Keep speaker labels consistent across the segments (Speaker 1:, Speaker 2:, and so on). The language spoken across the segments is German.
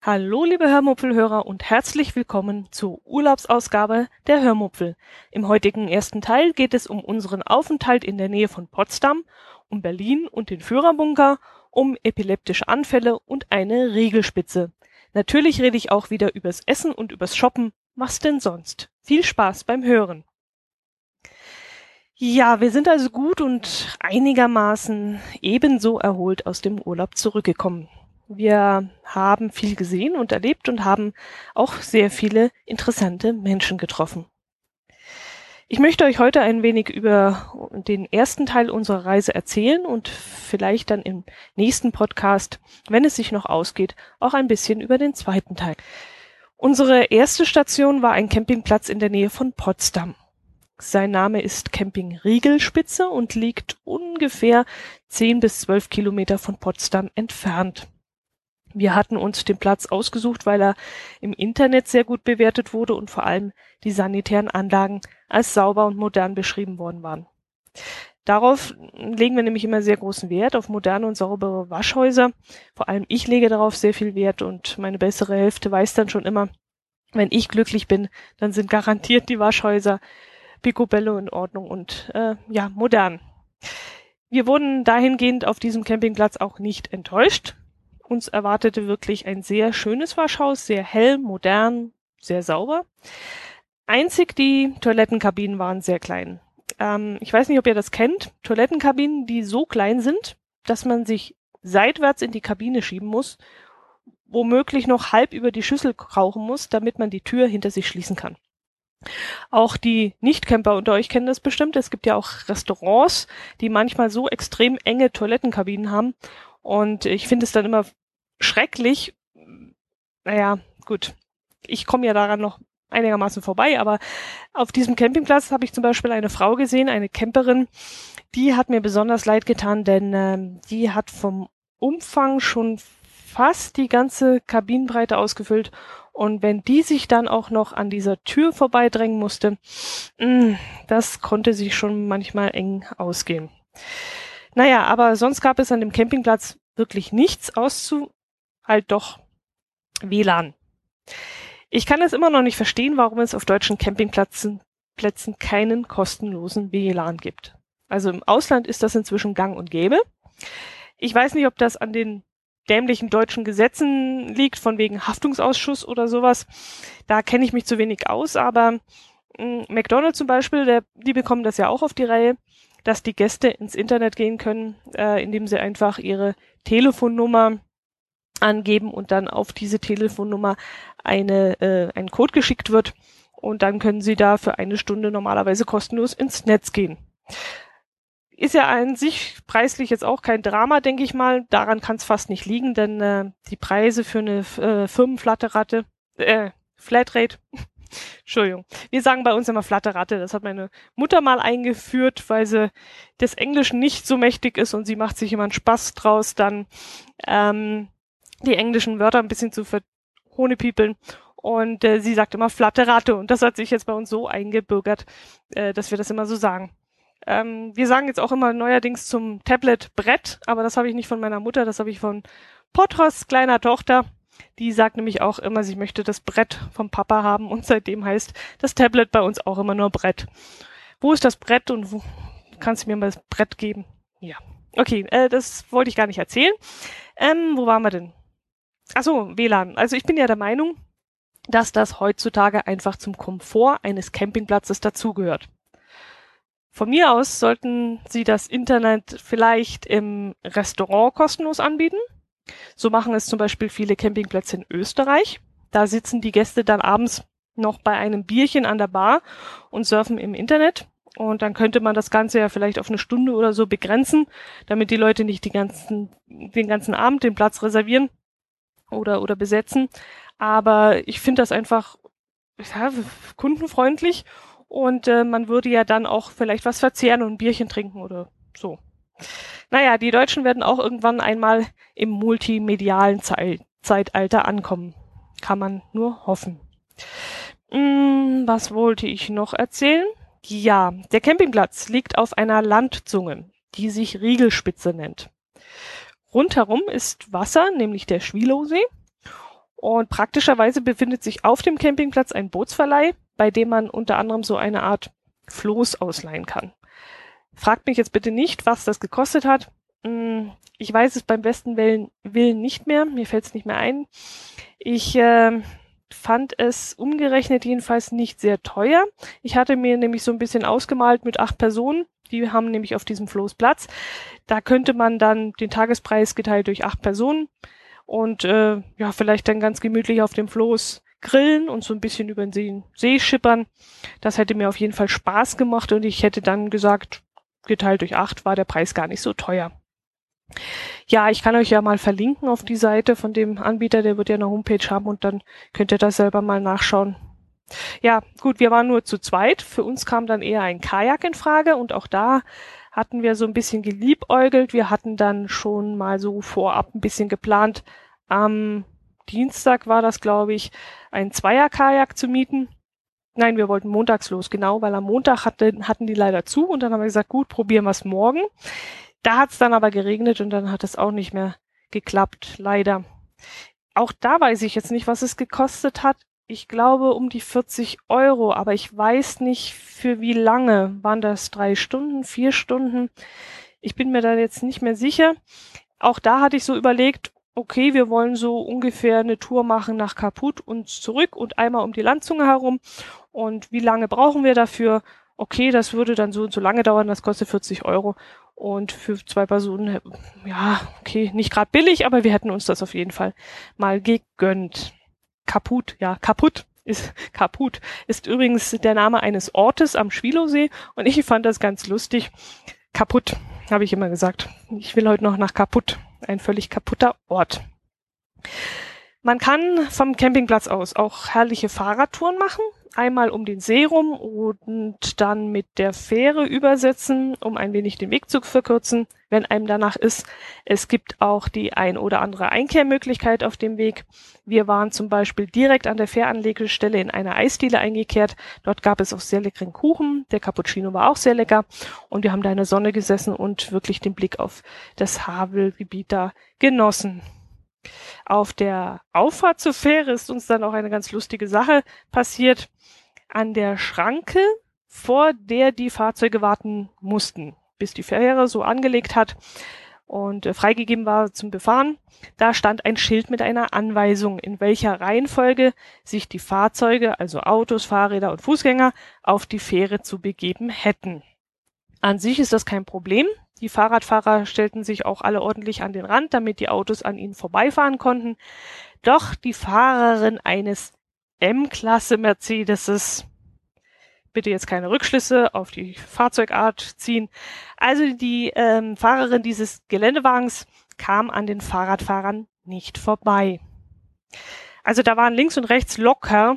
Speaker 1: Hallo liebe Hörmupfelhörer und herzlich willkommen zur Urlaubsausgabe der Hörmupfel. Im heutigen ersten Teil geht es um unseren Aufenthalt in der Nähe von Potsdam, um Berlin und den Führerbunker, um epileptische Anfälle und eine Regelspitze. Natürlich rede ich auch wieder übers Essen und übers Shoppen. Was denn sonst? Viel Spaß beim Hören. Ja, wir sind also gut und einigermaßen ebenso erholt aus dem Urlaub zurückgekommen. Wir haben viel gesehen und erlebt und haben auch sehr viele interessante Menschen getroffen. Ich möchte euch heute ein wenig über den ersten Teil unserer Reise erzählen und vielleicht dann im nächsten Podcast, wenn es sich noch ausgeht, auch ein bisschen über den zweiten Teil. Unsere erste Station war ein Campingplatz in der Nähe von Potsdam. Sein Name ist Camping Riegelspitze und liegt ungefähr 10 bis 12 Kilometer von Potsdam entfernt. Wir hatten uns den Platz ausgesucht, weil er im Internet sehr gut bewertet wurde und vor allem die sanitären Anlagen als sauber und modern beschrieben worden waren. Darauf legen wir nämlich immer sehr großen Wert auf moderne und saubere Waschhäuser. Vor allem ich lege darauf sehr viel Wert und meine bessere Hälfte weiß dann schon immer, wenn ich glücklich bin, dann sind garantiert die Waschhäuser picobello in Ordnung und äh, ja, modern. Wir wurden dahingehend auf diesem Campingplatz auch nicht enttäuscht. Uns erwartete wirklich ein sehr schönes Waschhaus, sehr hell, modern, sehr sauber. Einzig die Toilettenkabinen waren sehr klein. Ähm, ich weiß nicht, ob ihr das kennt. Toilettenkabinen, die so klein sind, dass man sich seitwärts in die Kabine schieben muss, womöglich noch halb über die Schüssel krauchen muss, damit man die Tür hinter sich schließen kann. Auch die Nicht-Camper unter euch kennen das bestimmt. Es gibt ja auch Restaurants, die manchmal so extrem enge Toilettenkabinen haben. Und ich finde es dann immer schrecklich. Naja, gut. Ich komme ja daran noch einigermaßen vorbei, aber auf diesem Campingplatz habe ich zum Beispiel eine Frau gesehen, eine Camperin, die hat mir besonders leid getan, denn äh, die hat vom Umfang schon fast die ganze Kabinenbreite ausgefüllt und wenn die sich dann auch noch an dieser Tür vorbeidrängen musste, mm, das konnte sich schon manchmal eng ausgehen. Naja, aber sonst gab es an dem Campingplatz wirklich nichts auszu, halt doch WLAN. Ich kann es immer noch nicht verstehen, warum es auf deutschen Campingplätzen Plätzen keinen kostenlosen WLAN gibt. Also im Ausland ist das inzwischen gang und gäbe. Ich weiß nicht, ob das an den dämlichen deutschen Gesetzen liegt, von wegen Haftungsausschuss oder sowas. Da kenne ich mich zu wenig aus, aber mh, mm, McDonald's zum Beispiel, der, die bekommen das ja auch auf die Reihe, dass die Gäste ins Internet gehen können, äh, indem sie einfach ihre Telefonnummer angeben und dann auf diese Telefonnummer eine, äh, ein Code geschickt wird und dann können Sie da für eine Stunde normalerweise kostenlos ins Netz gehen. Ist ja an sich preislich jetzt auch kein Drama, denke ich mal. Daran kann es fast nicht liegen, denn äh, die Preise für eine äh, Firmenflatterate, äh, Flatrate, Entschuldigung. Wir sagen bei uns immer Flatterratte. Das hat meine Mutter mal eingeführt, weil sie des Englischen nicht so mächtig ist und sie macht sich immer einen Spaß draus, dann ähm, die englischen Wörter ein bisschen zu verhohnepiepeln. Und äh, sie sagt immer Flatteratte. Und das hat sich jetzt bei uns so eingebürgert, äh, dass wir das immer so sagen. Ähm, wir sagen jetzt auch immer neuerdings zum Tablet Brett, aber das habe ich nicht von meiner Mutter, das habe ich von Potros kleiner Tochter. Die sagt nämlich auch immer, sie möchte das Brett vom Papa haben und seitdem heißt das Tablet bei uns auch immer nur Brett. Wo ist das Brett und wo kannst du mir mal das Brett geben? Ja. Okay, äh, das wollte ich gar nicht erzählen. Ähm, wo waren wir denn? Achso, WLAN. Also ich bin ja der Meinung, dass das heutzutage einfach zum Komfort eines Campingplatzes dazugehört. Von mir aus sollten Sie das Internet vielleicht im Restaurant kostenlos anbieten. So machen es zum Beispiel viele Campingplätze in Österreich. Da sitzen die Gäste dann abends noch bei einem Bierchen an der Bar und surfen im Internet. Und dann könnte man das Ganze ja vielleicht auf eine Stunde oder so begrenzen, damit die Leute nicht die ganzen, den ganzen Abend den Platz reservieren oder, oder besetzen. Aber ich finde das einfach ja, kundenfreundlich und äh, man würde ja dann auch vielleicht was verzehren und ein Bierchen trinken oder so. Naja, die Deutschen werden auch irgendwann einmal im multimedialen Ze Zeitalter ankommen. Kann man nur hoffen. Hm, was wollte ich noch erzählen? Ja, der Campingplatz liegt auf einer Landzunge, die sich Riegelspitze nennt. Rundherum ist Wasser, nämlich der Schwilowsee. Und praktischerweise befindet sich auf dem Campingplatz ein Bootsverleih, bei dem man unter anderem so eine Art Floß ausleihen kann. Fragt mich jetzt bitte nicht, was das gekostet hat. Hm, ich weiß es beim besten Willen, Willen nicht mehr. Mir fällt es nicht mehr ein. Ich äh, fand es umgerechnet jedenfalls nicht sehr teuer. Ich hatte mir nämlich so ein bisschen ausgemalt mit acht Personen. Die haben nämlich auf diesem Floß Platz. Da könnte man dann den Tagespreis geteilt durch acht Personen und äh, ja, vielleicht dann ganz gemütlich auf dem Floß grillen und so ein bisschen über den See, See schippern. Das hätte mir auf jeden Fall Spaß gemacht und ich hätte dann gesagt, geteilt durch acht war der Preis gar nicht so teuer. Ja, ich kann euch ja mal verlinken auf die Seite von dem Anbieter, der wird ja eine Homepage haben und dann könnt ihr da selber mal nachschauen. Ja, gut, wir waren nur zu zweit. Für uns kam dann eher ein Kajak in Frage und auch da hatten wir so ein bisschen geliebäugelt. Wir hatten dann schon mal so vorab ein bisschen geplant, am Dienstag war das, glaube ich, ein Zweier-Kajak zu mieten. Nein, wir wollten montags los, genau, weil am Montag hatte, hatten die leider zu und dann haben wir gesagt, gut, probieren wir es morgen. Da hat es dann aber geregnet und dann hat es auch nicht mehr geklappt, leider. Auch da weiß ich jetzt nicht, was es gekostet hat. Ich glaube um die 40 Euro, aber ich weiß nicht für wie lange. Waren das drei Stunden, vier Stunden? Ich bin mir da jetzt nicht mehr sicher. Auch da hatte ich so überlegt, okay, wir wollen so ungefähr eine Tour machen nach Kaput und zurück und einmal um die Landzunge herum. Und wie lange brauchen wir dafür? Okay, das würde dann so und so lange dauern, das kostet 40 Euro. Und für zwei Personen, ja, okay, nicht gerade billig, aber wir hätten uns das auf jeden Fall mal gegönnt. Kaput, ja, kaputt ist Kaput ist übrigens der Name eines Ortes am Schwilowsee und ich fand das ganz lustig. Kaputt, habe ich immer gesagt. Ich will heute noch nach Kaput, ein völlig kaputter Ort. Man kann vom Campingplatz aus auch herrliche Fahrradtouren machen einmal um den See rum und dann mit der Fähre übersetzen, um ein wenig den Weg zu verkürzen, wenn einem danach ist. Es gibt auch die ein oder andere Einkehrmöglichkeit auf dem Weg. Wir waren zum Beispiel direkt an der Fähranlegestelle in einer Eisdiele eingekehrt. Dort gab es auch sehr leckeren Kuchen. Der Cappuccino war auch sehr lecker. Und wir haben da in der Sonne gesessen und wirklich den Blick auf das Havelgebiet da genossen. Auf der Auffahrt zur Fähre ist uns dann auch eine ganz lustige Sache passiert. An der Schranke, vor der die Fahrzeuge warten mussten, bis die Fähre so angelegt hat und äh, freigegeben war zum Befahren, da stand ein Schild mit einer Anweisung, in welcher Reihenfolge sich die Fahrzeuge, also Autos, Fahrräder und Fußgänger, auf die Fähre zu begeben hätten. An sich ist das kein Problem, die Fahrradfahrer stellten sich auch alle ordentlich an den Rand, damit die Autos an ihnen vorbeifahren konnten. Doch die Fahrerin eines M-Klasse Mercedeses, bitte jetzt keine Rückschlüsse auf die Fahrzeugart ziehen. Also die ähm, Fahrerin dieses Geländewagens kam an den Fahrradfahrern nicht vorbei. Also da waren links und rechts locker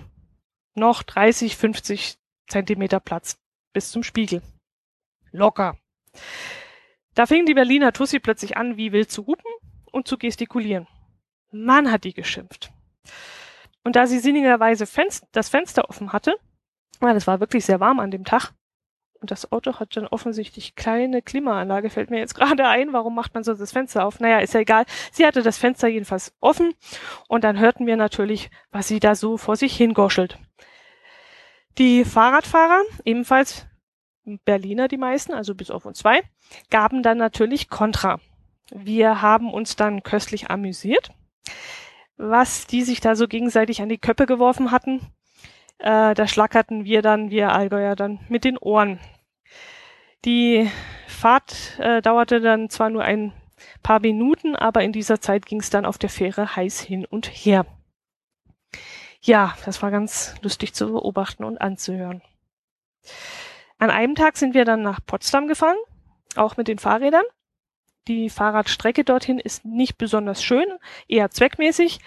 Speaker 1: noch 30, 50 Zentimeter Platz bis zum Spiegel. Locker. Da fing die Berliner Tussi plötzlich an, wie wild zu hupen und zu gestikulieren. Mann hat die geschimpft. Und da sie sinnigerweise Fenster, das Fenster offen hatte, weil das war wirklich sehr warm an dem Tag, und das Auto hat dann offensichtlich kleine Klimaanlage, fällt mir jetzt gerade ein, warum macht man so das Fenster auf? Naja, ist ja egal. Sie hatte das Fenster jedenfalls offen und dann hörten wir natürlich, was sie da so vor sich hingoschelt. Die Fahrradfahrer, ebenfalls Berliner die meisten, also bis auf uns zwei, gaben dann natürlich Kontra. Wir haben uns dann köstlich amüsiert, was die sich da so gegenseitig an die Köppe geworfen hatten. Äh, da schlackerten wir dann, wir Allgäuer dann mit den Ohren. Die Fahrt äh, dauerte dann zwar nur ein paar Minuten, aber in dieser Zeit ging es dann auf der Fähre heiß hin und her. Ja, das war ganz lustig zu beobachten und anzuhören. An einem Tag sind wir dann nach Potsdam gefahren, auch mit den Fahrrädern. Die Fahrradstrecke dorthin ist nicht besonders schön, eher zweckmäßig,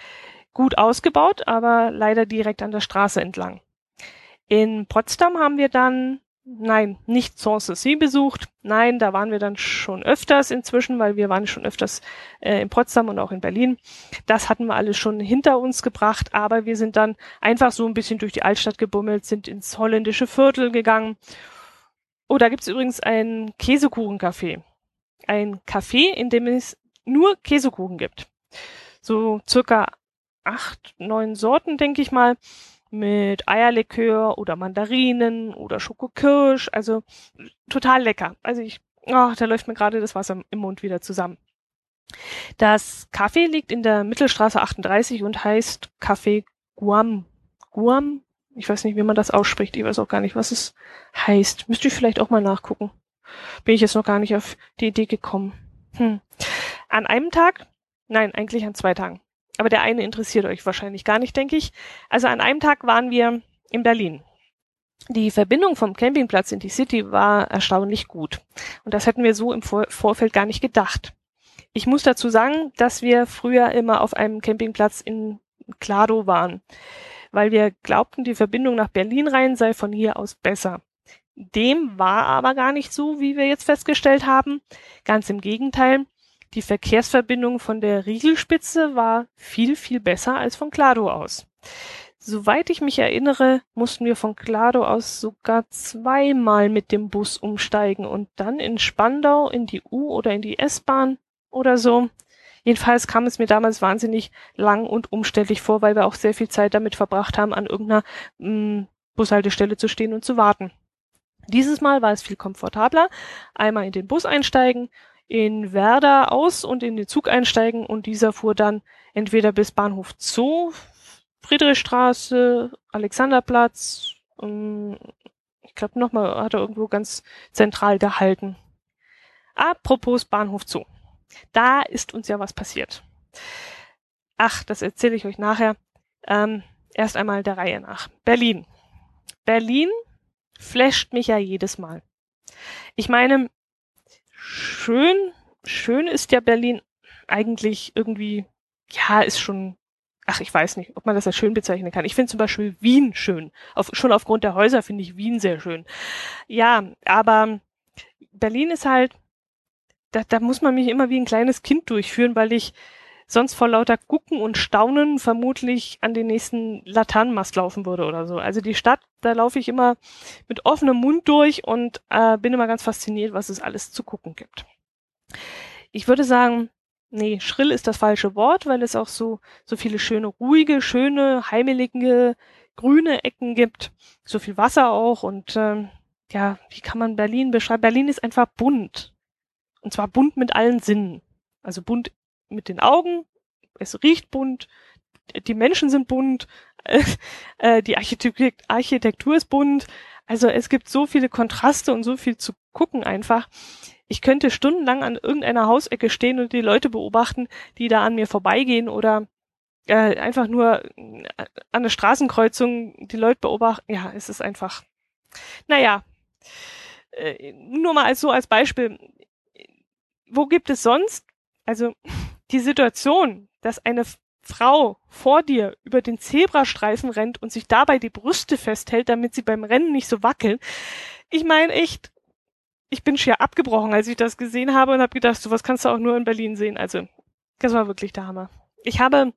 Speaker 1: gut ausgebaut, aber leider direkt an der Straße entlang. In Potsdam haben wir dann, nein, nicht Sanssouci besucht, nein, da waren wir dann schon öfters inzwischen, weil wir waren schon öfters äh, in Potsdam und auch in Berlin. Das hatten wir alles schon hinter uns gebracht, aber wir sind dann einfach so ein bisschen durch die Altstadt gebummelt, sind ins holländische Viertel gegangen Oh, da gibt's übrigens ein Käsekuchencafé. Ein Café, in dem es nur Käsekuchen gibt. So circa acht, neun Sorten, denke ich mal, mit Eierlikör oder Mandarinen oder Schokokirsch. Also total lecker. Also ich, oh, da läuft mir gerade das Wasser im Mund wieder zusammen. Das Café liegt in der Mittelstraße 38 und heißt Café Guam. Guam? Ich weiß nicht, wie man das ausspricht. Ich weiß auch gar nicht, was es heißt. Müsste ich vielleicht auch mal nachgucken. Bin ich jetzt noch gar nicht auf die Idee gekommen. Hm. An einem Tag, nein, eigentlich an zwei Tagen. Aber der eine interessiert euch wahrscheinlich gar nicht, denke ich. Also an einem Tag waren wir in Berlin. Die Verbindung vom Campingplatz in die City war erstaunlich gut. Und das hätten wir so im Vor Vorfeld gar nicht gedacht. Ich muss dazu sagen, dass wir früher immer auf einem Campingplatz in Klado waren, weil wir glaubten, die Verbindung nach Berlin rein sei von hier aus besser. Dem war aber gar nicht so, wie wir jetzt festgestellt haben. Ganz im Gegenteil. Die Verkehrsverbindung von der Riegelspitze war viel, viel besser als von Klado aus. Soweit ich mich erinnere, mussten wir von Klado aus sogar zweimal mit dem Bus umsteigen und dann in Spandau in die U- oder in die S-Bahn oder so. Jedenfalls kam es mir damals wahnsinnig lang und umständlich vor, weil wir auch sehr viel Zeit damit verbracht haben, an irgendeiner mh, mm, Bushaltestelle zu stehen und zu warten. Dieses Mal war es viel komfortabler. Einmal in den Bus einsteigen, in Werder aus und in den Zug einsteigen und dieser fuhr dann entweder bis Bahnhof Zoo, Friedrichstraße, Alexanderplatz, ähm, ich glaube nochmal hat er irgendwo ganz zentral gehalten. Apropos Bahnhof Zoo. Da ist uns ja was passiert. Ach, das erzähle ich euch nachher. Ähm, erst einmal der Reihe nach. Berlin. Berlin flasht mich ja jedes Mal. Ich meine, schön, schön ist ja Berlin eigentlich irgendwie, ja, ist schon, ach, ich weiß nicht, ob man das als schön bezeichnen kann. Ich finde zum Beispiel Wien schön. Auf, schon aufgrund der Häuser finde ich Wien sehr schön. Ja, aber Berlin ist halt, da, da muss man mich immer wie ein kleines Kind durchführen, weil ich sonst vor lauter Gucken und Staunen vermutlich an den nächsten Laternenmast laufen würde oder so. Also die Stadt, da laufe ich immer mit offenem Mund durch und äh, bin immer ganz fasziniert, was es alles zu gucken gibt. Ich würde sagen, nee, schrill ist das falsche Wort, weil es auch so, so viele schöne, ruhige, schöne, heimelige, grüne Ecken gibt. So viel Wasser auch und ähm, ja, wie kann man Berlin beschreiben? Berlin ist einfach bunt. Und zwar bunt mit allen Sinnen. Also bunt mit den Augen, es riecht bunt, die Menschen sind bunt, äh, die Architektur, ist bunt. Also es gibt so viele Kontraste und so viel zu gucken einfach. Ich könnte stundenlang an irgendeiner Hausecke stehen und die Leute beobachten, die da an mir vorbeigehen oder äh, einfach nur äh, an der Straßenkreuzung die Leute beobachten. Ja, es ist einfach. Naja, äh, nur mal als so als Beispiel. Wo gibt es sonst, also die Situation, dass eine Frau vor dir über den Zebrastreifen rennt und sich dabei die Brüste festhält, damit sie beim Rennen nicht so wackeln. Ich meine echt, ich bin schier abgebrochen, als ich das gesehen habe und habe gedacht, sowas kannst du auch nur in Berlin sehen. Also, das war wirklich der Hammer. Ich habe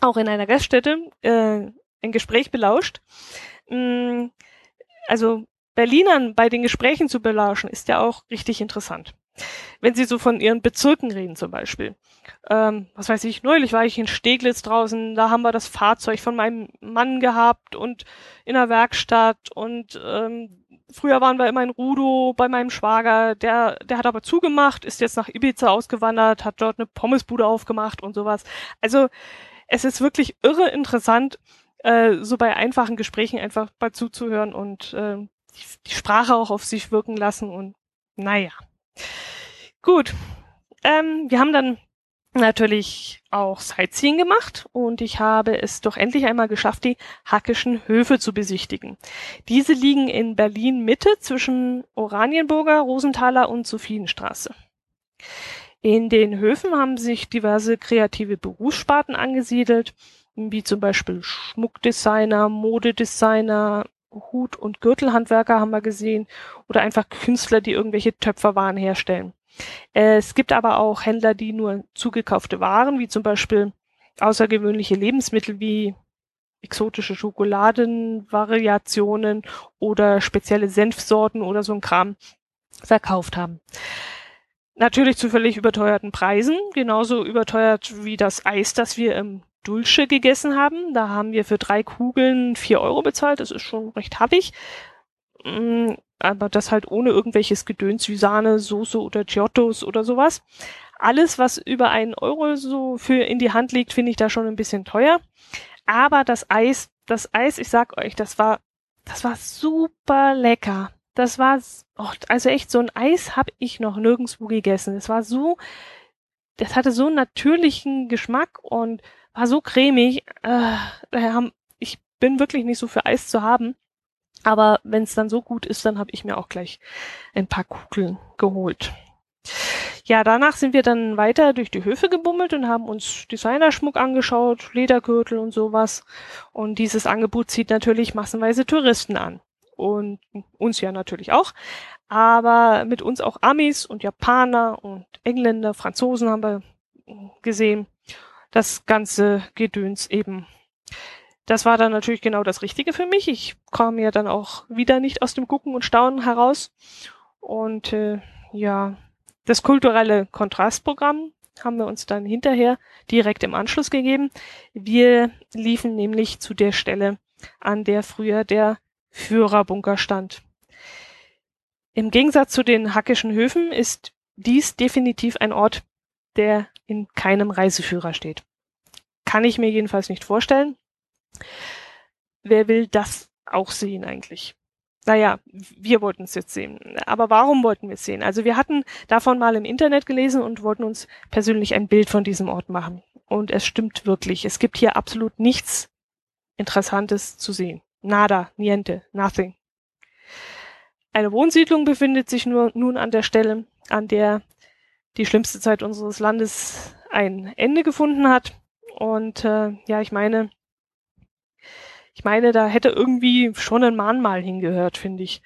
Speaker 1: auch in einer Gaststätte äh, ein Gespräch belauscht. Mm, also Berlinern bei den Gesprächen zu belauschen, ist ja auch richtig interessant. Wenn sie so von ihren Bezirken reden zum Beispiel. Ähm, was weiß ich, neulich war ich in Steglitz draußen, da haben wir das Fahrzeug von meinem Mann gehabt und in der Werkstatt und ähm, früher waren wir immer in Rudo bei meinem Schwager, der, der hat aber zugemacht, ist jetzt nach Ibiza ausgewandert, hat dort eine Pommesbude aufgemacht und sowas. Also es ist wirklich irre interessant, äh, so bei einfachen Gesprächen einfach bei zuzuhören und äh, die, die Sprache auch auf sich wirken lassen und naja. Gut. Ähm, wir haben dann natürlich auch Sightseeing gemacht und ich habe es doch endlich einmal geschafft, die Hackischen Höfe zu besichtigen. Diese liegen in Berlin Mitte zwischen Oranienburger, Rosenthaler und Sophienstraße. In den Höfen haben sich diverse kreative Berufssparten angesiedelt, wie zum Beispiel Schmuckdesigner, Modedesigner, Hut- und Gürtelhandwerker haben wir gesehen oder einfach Künstler, die irgendwelche Töpferwaren herstellen. Es gibt aber auch Händler, die nur zugekaufte Waren, wie zum Beispiel außergewöhnliche Lebensmittel wie exotische Schokoladenvariationen oder spezielle Senfsorten oder so ein Kram verkauft haben. Natürlich zu völlig überteuerten Preisen, genauso überteuert wie das Eis, das wir im Dulce gegessen haben. Da haben wir für drei Kugeln vier Euro bezahlt, das ist schon recht happig. Mm, aber das halt ohne irgendwelches Gedöns wie Sahne, Soße oder Giottos oder sowas. Alles, was über einen Euro so für in die Hand liegt, finde ich da schon ein bisschen teuer. Aber das Eis, das Eis, ich sag euch, das war, das war super lecker. Das war, oh, also echt, so ein Eis habe ich noch nirgendwo gegessen. Es war so, das hatte so einen natürlichen Geschmack und war so cremig. Äh, ich bin wirklich nicht so für Eis zu haben. Aber wenn es dann so gut ist, dann habe ich mir auch gleich ein paar Kugeln geholt. Ja, danach sind wir dann weiter durch die Höfe gebummelt und haben uns Designerschmuck angeschaut, Ledergürtel und sowas. Und dieses Angebot zieht natürlich massenweise Touristen an. Und uns ja natürlich auch. Aber mit uns auch Amis und Japaner und Engländer, Franzosen haben wir gesehen. Das ganze Gedöns eben. Das war dann natürlich genau das Richtige für mich. Ich kam ja dann auch wieder nicht aus dem Gucken und Staunen heraus. Und äh, ja, das kulturelle Kontrastprogramm haben wir uns dann hinterher direkt im Anschluss gegeben. Wir liefen nämlich zu der Stelle, an der früher der Führerbunker stand. Im Gegensatz zu den hackischen Höfen ist dies definitiv ein Ort, der in keinem Reiseführer steht. Kann ich mir jedenfalls nicht vorstellen. Wer will das auch sehen eigentlich? naja, wir wollten es jetzt sehen. Aber warum wollten wir es sehen? Also wir hatten davon mal im Internet gelesen und wollten uns persönlich ein Bild von diesem Ort machen. Und es stimmt wirklich. Es gibt hier absolut nichts Interessantes zu sehen. Nada, niente, nothing. Eine Wohnsiedlung befindet sich nur nun an der Stelle, an der die schlimmste Zeit unseres Landes ein Ende gefunden hat. Und äh, ja, ich meine, ich meine, da hätte irgendwie schon ein Mahnmal hingehört, finde ich.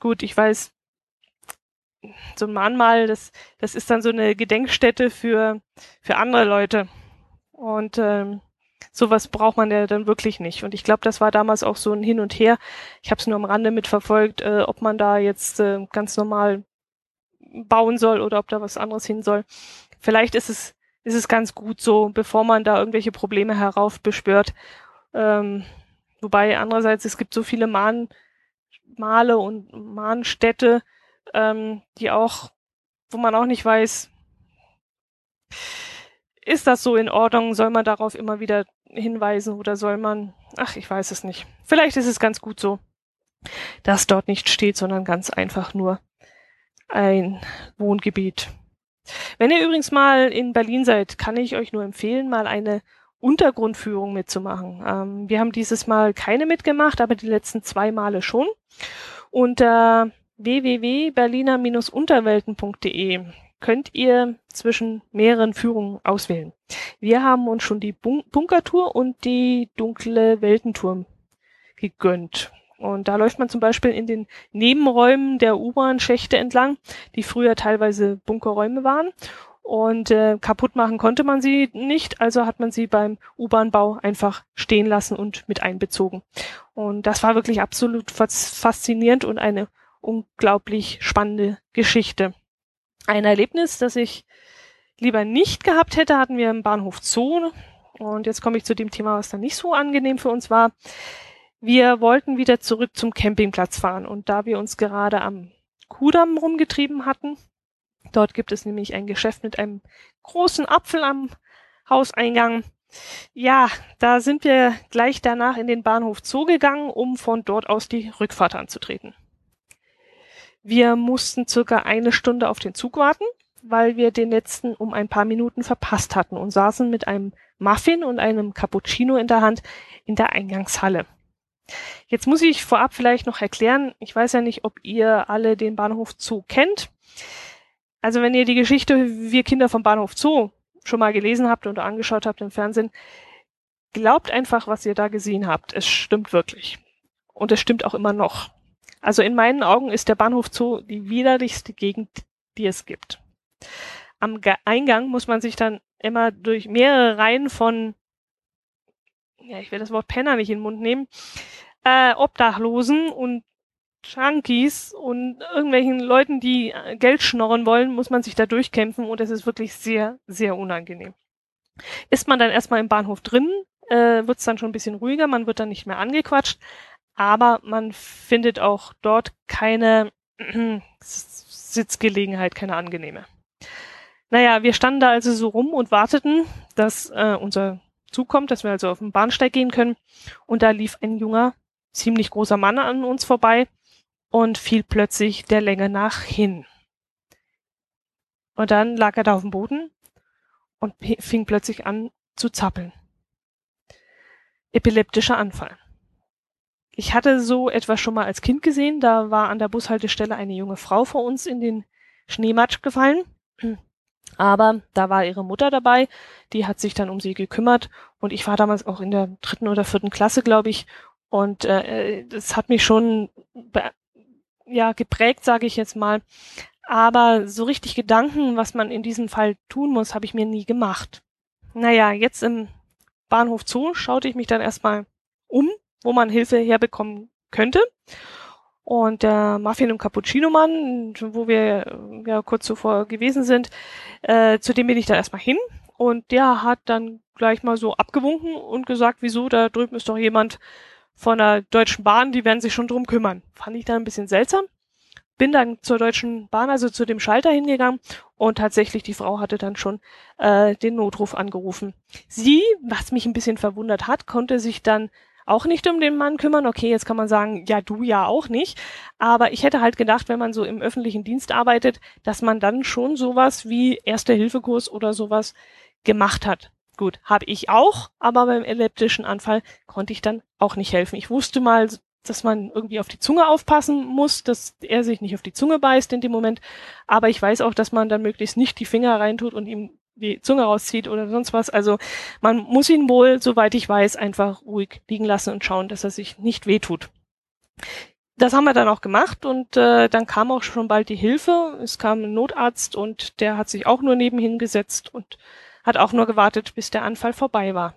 Speaker 1: Gut, ich weiß, so ein Mahnmal, das, das ist dann so eine Gedenkstätte für, für andere Leute. Und ähm, sowas braucht man ja dann wirklich nicht. Und ich glaube, das war damals auch so ein Hin und Her. Ich habe es nur am Rande mitverfolgt, äh, ob man da jetzt äh, ganz normal bauen soll oder ob da was anderes hin soll. Vielleicht ist es, ist es ganz gut so, bevor man da irgendwelche Probleme heraufbeschwört ähm, wobei andererseits, es gibt so viele Mahnmale und Mahnstädte, ähm, die auch, wo man auch nicht weiß, ist das so in Ordnung? Soll man darauf immer wieder hinweisen oder soll man, ach, ich weiß es nicht. Vielleicht ist es ganz gut so, dass dort nicht steht, sondern ganz einfach nur ein Wohngebiet. Wenn ihr übrigens mal in Berlin seid, kann ich euch nur empfehlen, mal eine Untergrundführung mitzumachen. Ähm, wir haben dieses Mal keine mitgemacht, aber die letzten zwei Male schon. Unter www.berliner-unterwelten.de könnt ihr zwischen mehreren Führungen auswählen. Wir haben uns schon die Bun Bunkertour und die dunkle Weltentour gegönnt. Und da läuft man zum Beispiel in den Nebenräumen der U-Bahn-Schächte entlang, die früher teilweise Bunkerräume waren. Und äh, kaputt machen konnte man sie nicht, also hat man sie beim U-Bahn-Bau einfach stehen lassen und mit einbezogen. Und das war wirklich absolut faszinierend und eine unglaublich spannende Geschichte. Ein Erlebnis, das ich lieber nicht gehabt hätte, hatten wir im Bahnhof Zoo. Und jetzt komme ich zu dem Thema, was dann nicht so angenehm für uns war. Wir wollten wieder zurück zum Campingplatz fahren und da wir uns gerade am Kudamm rumgetrieben hatten, Dort gibt es nämlich ein Geschäft mit einem großen Apfel am Hauseingang. Ja, da sind wir gleich danach in den Bahnhof Zoo gegangen, um von dort aus die Rückfahrt anzutreten. Wir mussten circa eine Stunde auf den Zug warten, weil wir den letzten um ein paar Minuten verpasst hatten und saßen mit einem Muffin und einem Cappuccino in der Hand in der Eingangshalle. Jetzt muss ich vorab vielleicht noch erklären, ich weiß ja nicht, ob ihr alle den Bahnhof Zoo kennt. Also wenn ihr die Geschichte Wir Kinder vom Bahnhof Zoo schon mal gelesen habt oder angeschaut habt im Fernsehen, glaubt einfach, was ihr da gesehen habt. Es stimmt wirklich. Und es stimmt auch immer noch. Also in meinen Augen ist der Bahnhof Zoo die widerlichste Gegend, die es gibt. Am Eingang muss man sich dann immer durch mehrere Reihen von ja, ich will das Wort Penner nicht in den Mund nehmen, äh, Obdachlosen und Junkies und irgendwelchen Leuten, die äh, Geld schnorren wollen, muss man sich da durchkämpfen und es ist wirklich sehr, sehr unangenehm. Ist man dann erstmal im Bahnhof drin, äh, wird es dann schon ein bisschen ruhiger, man wird dann nicht mehr angequatscht, aber man findet auch dort keine Sitzgelegenheit, keine angenehme. Naja, wir standen da also so rum und warteten, dass äh, unser Zug kommt, dass wir also auf den Bahnsteig gehen können. Und da lief ein junger, ziemlich großer Mann an uns vorbei und fiel plötzlich der Länge nach hin. Und dann lag er da auf dem Boden und fing plötzlich an zu zappeln. Epileptischer Anfall. Ich hatte so etwas schon mal als Kind gesehen. Da war an der Bushaltestelle eine junge Frau vor uns in den Schneematsch gefallen. Aber da war ihre Mutter dabei, die hat sich dann um sie gekümmert und ich war damals auch in der dritten oder vierten Klasse, glaube ich. Und äh, das hat mich schon ja geprägt, sage ich jetzt mal. Aber so richtig Gedanken, was man in diesem Fall tun muss, habe ich mir nie gemacht. Naja, jetzt im Bahnhof Zoo schaute ich mich dann erstmal um, wo man Hilfe herbekommen könnte. Und der Muffin und Cappuccino-Mann, wo wir ja kurz zuvor gewesen sind, äh, zu dem bin ich dann erstmal hin. Und der hat dann gleich mal so abgewunken und gesagt, wieso, da drüben ist doch jemand, von der Deutschen Bahn, die werden sich schon drum kümmern. Fand ich da ein bisschen seltsam. Bin dann zur Deutschen Bahn, also zu dem Schalter hingegangen und tatsächlich die Frau hatte dann schon äh, den Notruf angerufen. Sie, was mich ein bisschen verwundert hat, konnte sich dann auch nicht um den Mann kümmern. Okay, jetzt kann man sagen, ja, du ja auch nicht. Aber ich hätte halt gedacht, wenn man so im öffentlichen Dienst arbeitet, dass man dann schon sowas wie Erste-Hilfe-Kurs oder sowas gemacht hat. Gut, habe ich auch, aber beim elliptischen Anfall konnte ich dann auch nicht helfen. Ich wusste mal, dass man irgendwie auf die Zunge aufpassen muss, dass er sich nicht auf die Zunge beißt in dem Moment. Aber ich weiß auch, dass man dann möglichst nicht die Finger reintut und ihm die Zunge rauszieht oder sonst was. Also man muss ihn wohl, soweit ich weiß, einfach ruhig liegen lassen und schauen, dass er sich nicht wehtut. Das haben wir dann auch gemacht und äh, dann kam auch schon bald die Hilfe. Es kam ein Notarzt und der hat sich auch nur nebenhin gesetzt und hat auch nur gewartet, bis der Anfall vorbei war.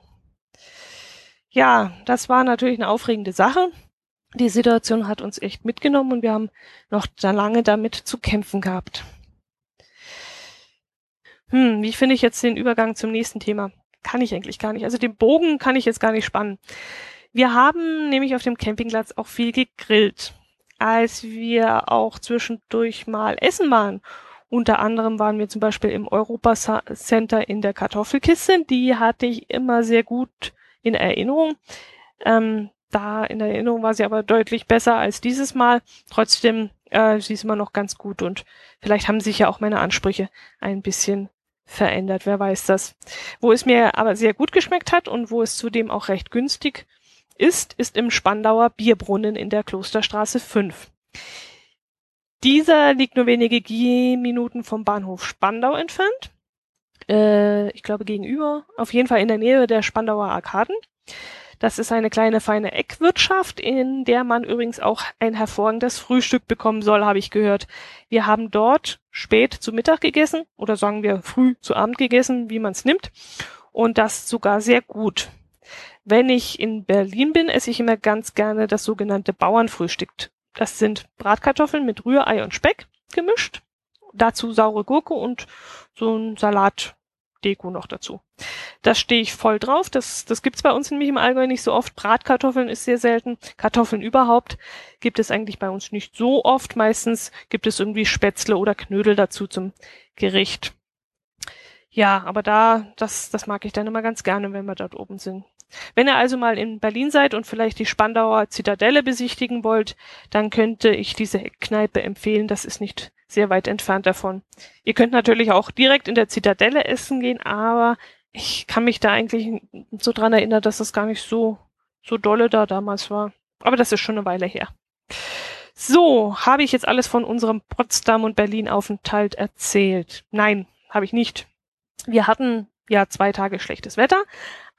Speaker 1: Ja, das war natürlich eine aufregende Sache. Die Situation hat uns echt mitgenommen und wir haben noch lange damit zu kämpfen gehabt. Hm, wie finde ich jetzt den Übergang zum nächsten Thema? Kann ich eigentlich gar nicht. Also den Bogen kann ich jetzt gar nicht spannen. Wir haben nämlich auf dem Campingplatz auch viel gegrillt. Als wir auch zwischendurch mal essen waren unter anderem waren wir zum Beispiel im Europa Center in der Kartoffelkiste. Die hatte ich immer sehr gut in Erinnerung. Ähm, da in Erinnerung war sie aber deutlich besser als dieses Mal. Trotzdem, äh, sie ist immer noch ganz gut und vielleicht haben sich ja auch meine Ansprüche ein bisschen verändert. Wer weiß das. Wo es mir aber sehr gut geschmeckt hat und wo es zudem auch recht günstig ist, ist im Spandauer Bierbrunnen in der Klosterstraße 5. Dieser liegt nur wenige Gehminuten vom Bahnhof Spandau entfernt. Äh, ich glaube gegenüber, auf jeden Fall in der Nähe der Spandauer Arkaden. Das ist eine kleine feine Eckwirtschaft, in der man übrigens auch ein hervorragendes Frühstück bekommen soll, habe ich gehört. Wir haben dort spät zu Mittag gegessen oder sagen wir früh zu Abend gegessen, wie man es nimmt. Und das sogar sehr gut. Wenn ich in Berlin bin, esse ich immer ganz gerne das sogenannte Bauernfrühstück. Das sind Bratkartoffeln mit Rührei und Speck gemischt. Dazu saure Gurke und so ein Salatdeko noch dazu. Das stehe ich voll drauf. Das, das gibt's bei uns nämlich im Allgäu nicht so oft. Bratkartoffeln ist sehr selten. Kartoffeln überhaupt gibt es eigentlich bei uns nicht so oft. Meistens gibt es irgendwie Spätzle oder Knödel dazu zum Gericht. Ja, aber da, das, das mag ich dann immer ganz gerne, wenn wir dort oben sind. Wenn ihr also mal in Berlin seid und vielleicht die Spandauer Zitadelle besichtigen wollt, dann könnte ich diese Kneipe empfehlen. Das ist nicht sehr weit entfernt davon. Ihr könnt natürlich auch direkt in der Zitadelle essen gehen, aber ich kann mich da eigentlich so dran erinnern, dass das gar nicht so, so dolle da damals war. Aber das ist schon eine Weile her. So, habe ich jetzt alles von unserem Potsdam und Berlin Aufenthalt erzählt? Nein, habe ich nicht. Wir hatten ja zwei Tage schlechtes Wetter,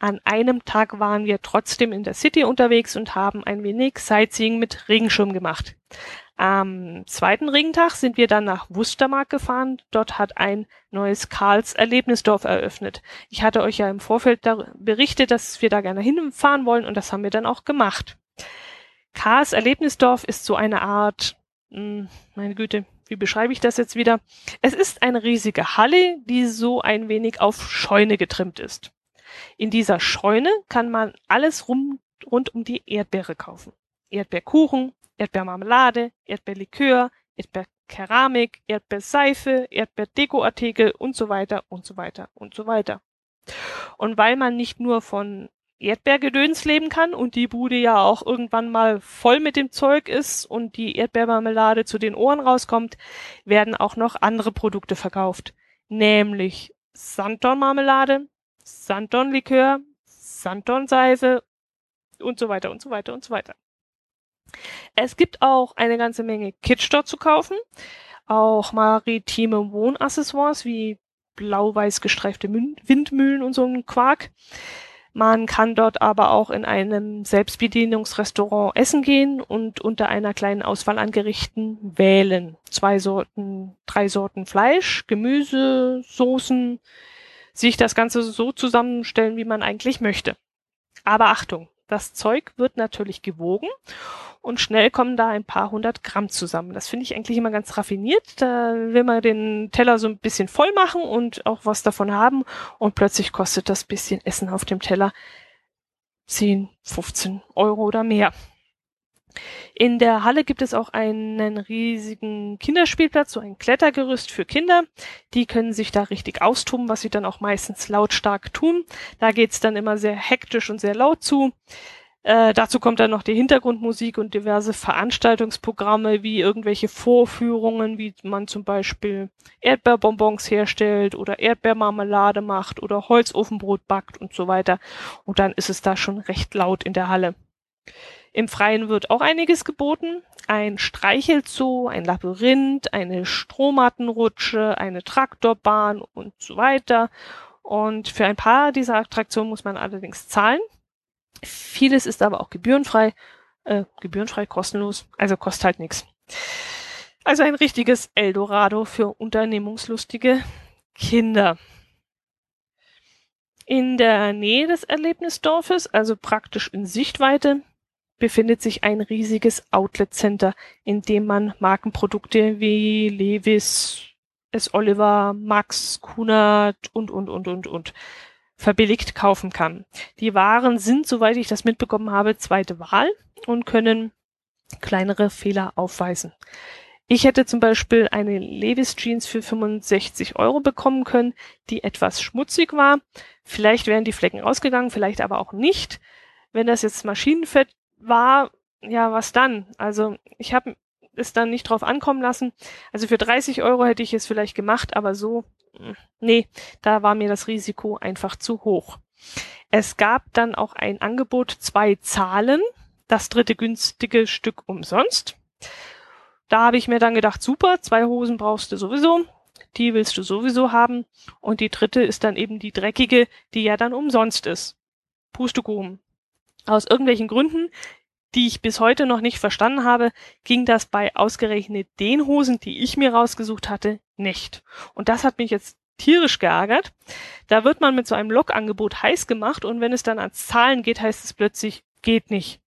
Speaker 1: an einem Tag waren wir trotzdem in der City unterwegs und haben ein wenig Sightseeing mit Regenschirm gemacht. Am zweiten Regentag sind wir dann nach Wustermark gefahren. Dort hat ein neues Karls Erlebnisdorf eröffnet. Ich hatte euch ja im Vorfeld berichtet, dass wir da gerne hinfahren wollen und das haben wir dann auch gemacht. Karls Erlebnisdorf ist so eine Art, mh, hm, meine Güte, wie beschreibe ich das jetzt wieder? Es ist eine riesige Halle, die so ein wenig auf Scheune getrimmt ist. In dieser Scheune kann man alles rum, rund um die Erdbeere kaufen. Erdbeerkuchen, Erdbeermarmelade, Erdbeerlikör, Erdbeerkeramik, Erdbeerseife, Erdbeerdekoartikel und so weiter und so weiter und so weiter. Und weil man nicht nur von Erdbeergedöns leben kann und die Bude ja auch irgendwann mal voll mit dem Zeug ist und die Erdbeermarmelade zu den Ohren rauskommt, werden auch noch andere Produkte verkauft. Nämlich Sanddornmarmelade, Sanddornlikör, Sanddornseife und so weiter und so weiter und so weiter. Es gibt auch eine ganze Menge Kitsch dort zu kaufen. Auch maritime Wohnaccessoires wie blau-weiß gestreifte Windmühlen und so ein Quark. Man kann dort aber auch in einem Selbstbedienungsrestaurant essen gehen und unter einer kleinen Auswahl an Gerichten wählen. Zwei Sorten, drei Sorten Fleisch, Gemüse, Soßen, sich das Ganze so zusammenstellen, wie man eigentlich möchte. Aber Achtung, das Zeug wird natürlich gewogen und schnell kommen da ein paar hundert Gramm zusammen. Das finde ich eigentlich immer ganz raffiniert. Da will man den Teller so ein bisschen voll machen und auch was davon haben und plötzlich kostet das bisschen Essen auf dem Teller 10, 15 Euro oder mehr. In der Halle gibt es auch einen riesigen Kinderspielplatz, so ein Klettergerüst für Kinder. Die können sich da richtig austoben, was sie dann auch meistens lautstark tun. Da geht's dann immer sehr hektisch und sehr laut zu. Äh, dazu kommt dann noch die Hintergrundmusik und diverse Veranstaltungsprogramme wie irgendwelche Vorführungen, wie man zum Beispiel Erdbeerbonbons herstellt oder Erdbeermarmelade macht oder Holzofenbrot backt und so weiter. Und dann ist es da schon recht laut in der Halle. Im Freien wird auch einiges geboten. Ein Streichelzoo, ein Labyrinth, eine Strohmattenrutsche, eine Traktorbahn und so weiter. Und für ein paar dieser Attraktionen muss man allerdings zahlen. Vieles ist aber auch gebührenfrei, äh, gebührenfrei, kostenlos, also kostet halt nichts. Also ein richtiges Eldorado für unternehmungslustige Kinder. In der Nähe des Erlebnisdorfes, also praktisch in Sichtweite, befindet sich ein riesiges Outlet Center, in dem man Markenprodukte wie Levis, S. Oliver, Max, Kunert und, und, und, und, und verbilligt kaufen kann. Die Waren sind, soweit ich das mitbekommen habe, zweite Wahl und können kleinere Fehler aufweisen. Ich hätte zum Beispiel eine Levis Jeans für 65 Euro bekommen können, die etwas schmutzig war. Vielleicht wären die Flecken ausgegangen, vielleicht aber auch nicht. Wenn das jetzt Maschinenfett war, ja, was dann? Also ich habe es dann nicht drauf ankommen lassen. Also für 30 Euro hätte ich es vielleicht gemacht, aber so, hm, nee, da war mir das Risiko einfach zu hoch. Es gab dann auch ein Angebot, zwei Zahlen, das dritte günstige Stück umsonst. Da habe ich mir dann gedacht, super, zwei Hosen brauchst du sowieso, die willst du sowieso haben und die dritte ist dann eben die dreckige, die ja dann umsonst ist. Pustekuchen. Aus irgendwelchen Gründen, die ich bis heute noch nicht verstanden habe, ging das bei ausgerechnet den Hosen, die ich mir rausgesucht hatte, nicht. Und das hat mich jetzt tierisch geärgert. Da wird man mit so einem Lokangebot heiß gemacht und wenn es dann ans Zahlen geht, heißt es plötzlich, geht nicht.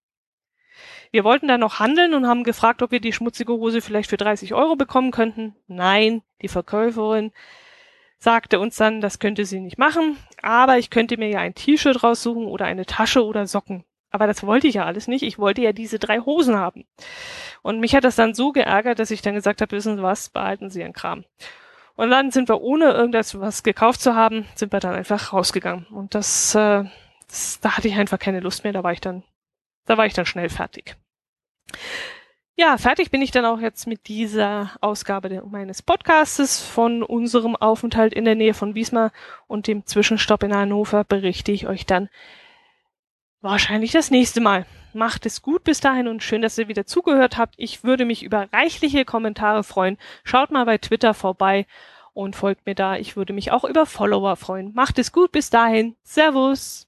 Speaker 1: Wir wollten dann noch handeln und haben gefragt, ob wir die schmutzige Hose vielleicht für 30 Euro bekommen könnten. Nein, die Verkäuferin sagte uns dann, das könnte sie nicht machen, aber ich könnte mir ja ein T-Shirt raussuchen oder eine Tasche oder Socken. Aber das wollte ich ja alles nicht. Ich wollte ja diese drei Hosen haben. Und mich hat das dann so geärgert, dass ich dann gesagt habe, wissen Sie was, behalten Sie Ihren Kram. Und dann sind wir, ohne irgendwas was gekauft zu haben, sind wir dann einfach rausgegangen. Und das, äh, das, da hatte ich einfach keine Lust mehr. Da war ich dann, da war ich dann schnell fertig. Ja, fertig bin ich dann auch jetzt mit dieser Ausgabe meines Podcastes von unserem Aufenthalt in der Nähe von Wismar und dem Zwischenstopp in Hannover berichte ich euch dann wahrscheinlich das nächste Mal. Macht es gut bis dahin und schön, dass ihr wieder zugehört habt. Ich würde mich über reichliche Kommentare freuen. Schaut mal bei Twitter vorbei und folgt mir da. Ich würde mich auch über Follower freuen. Macht es gut bis dahin. Servus.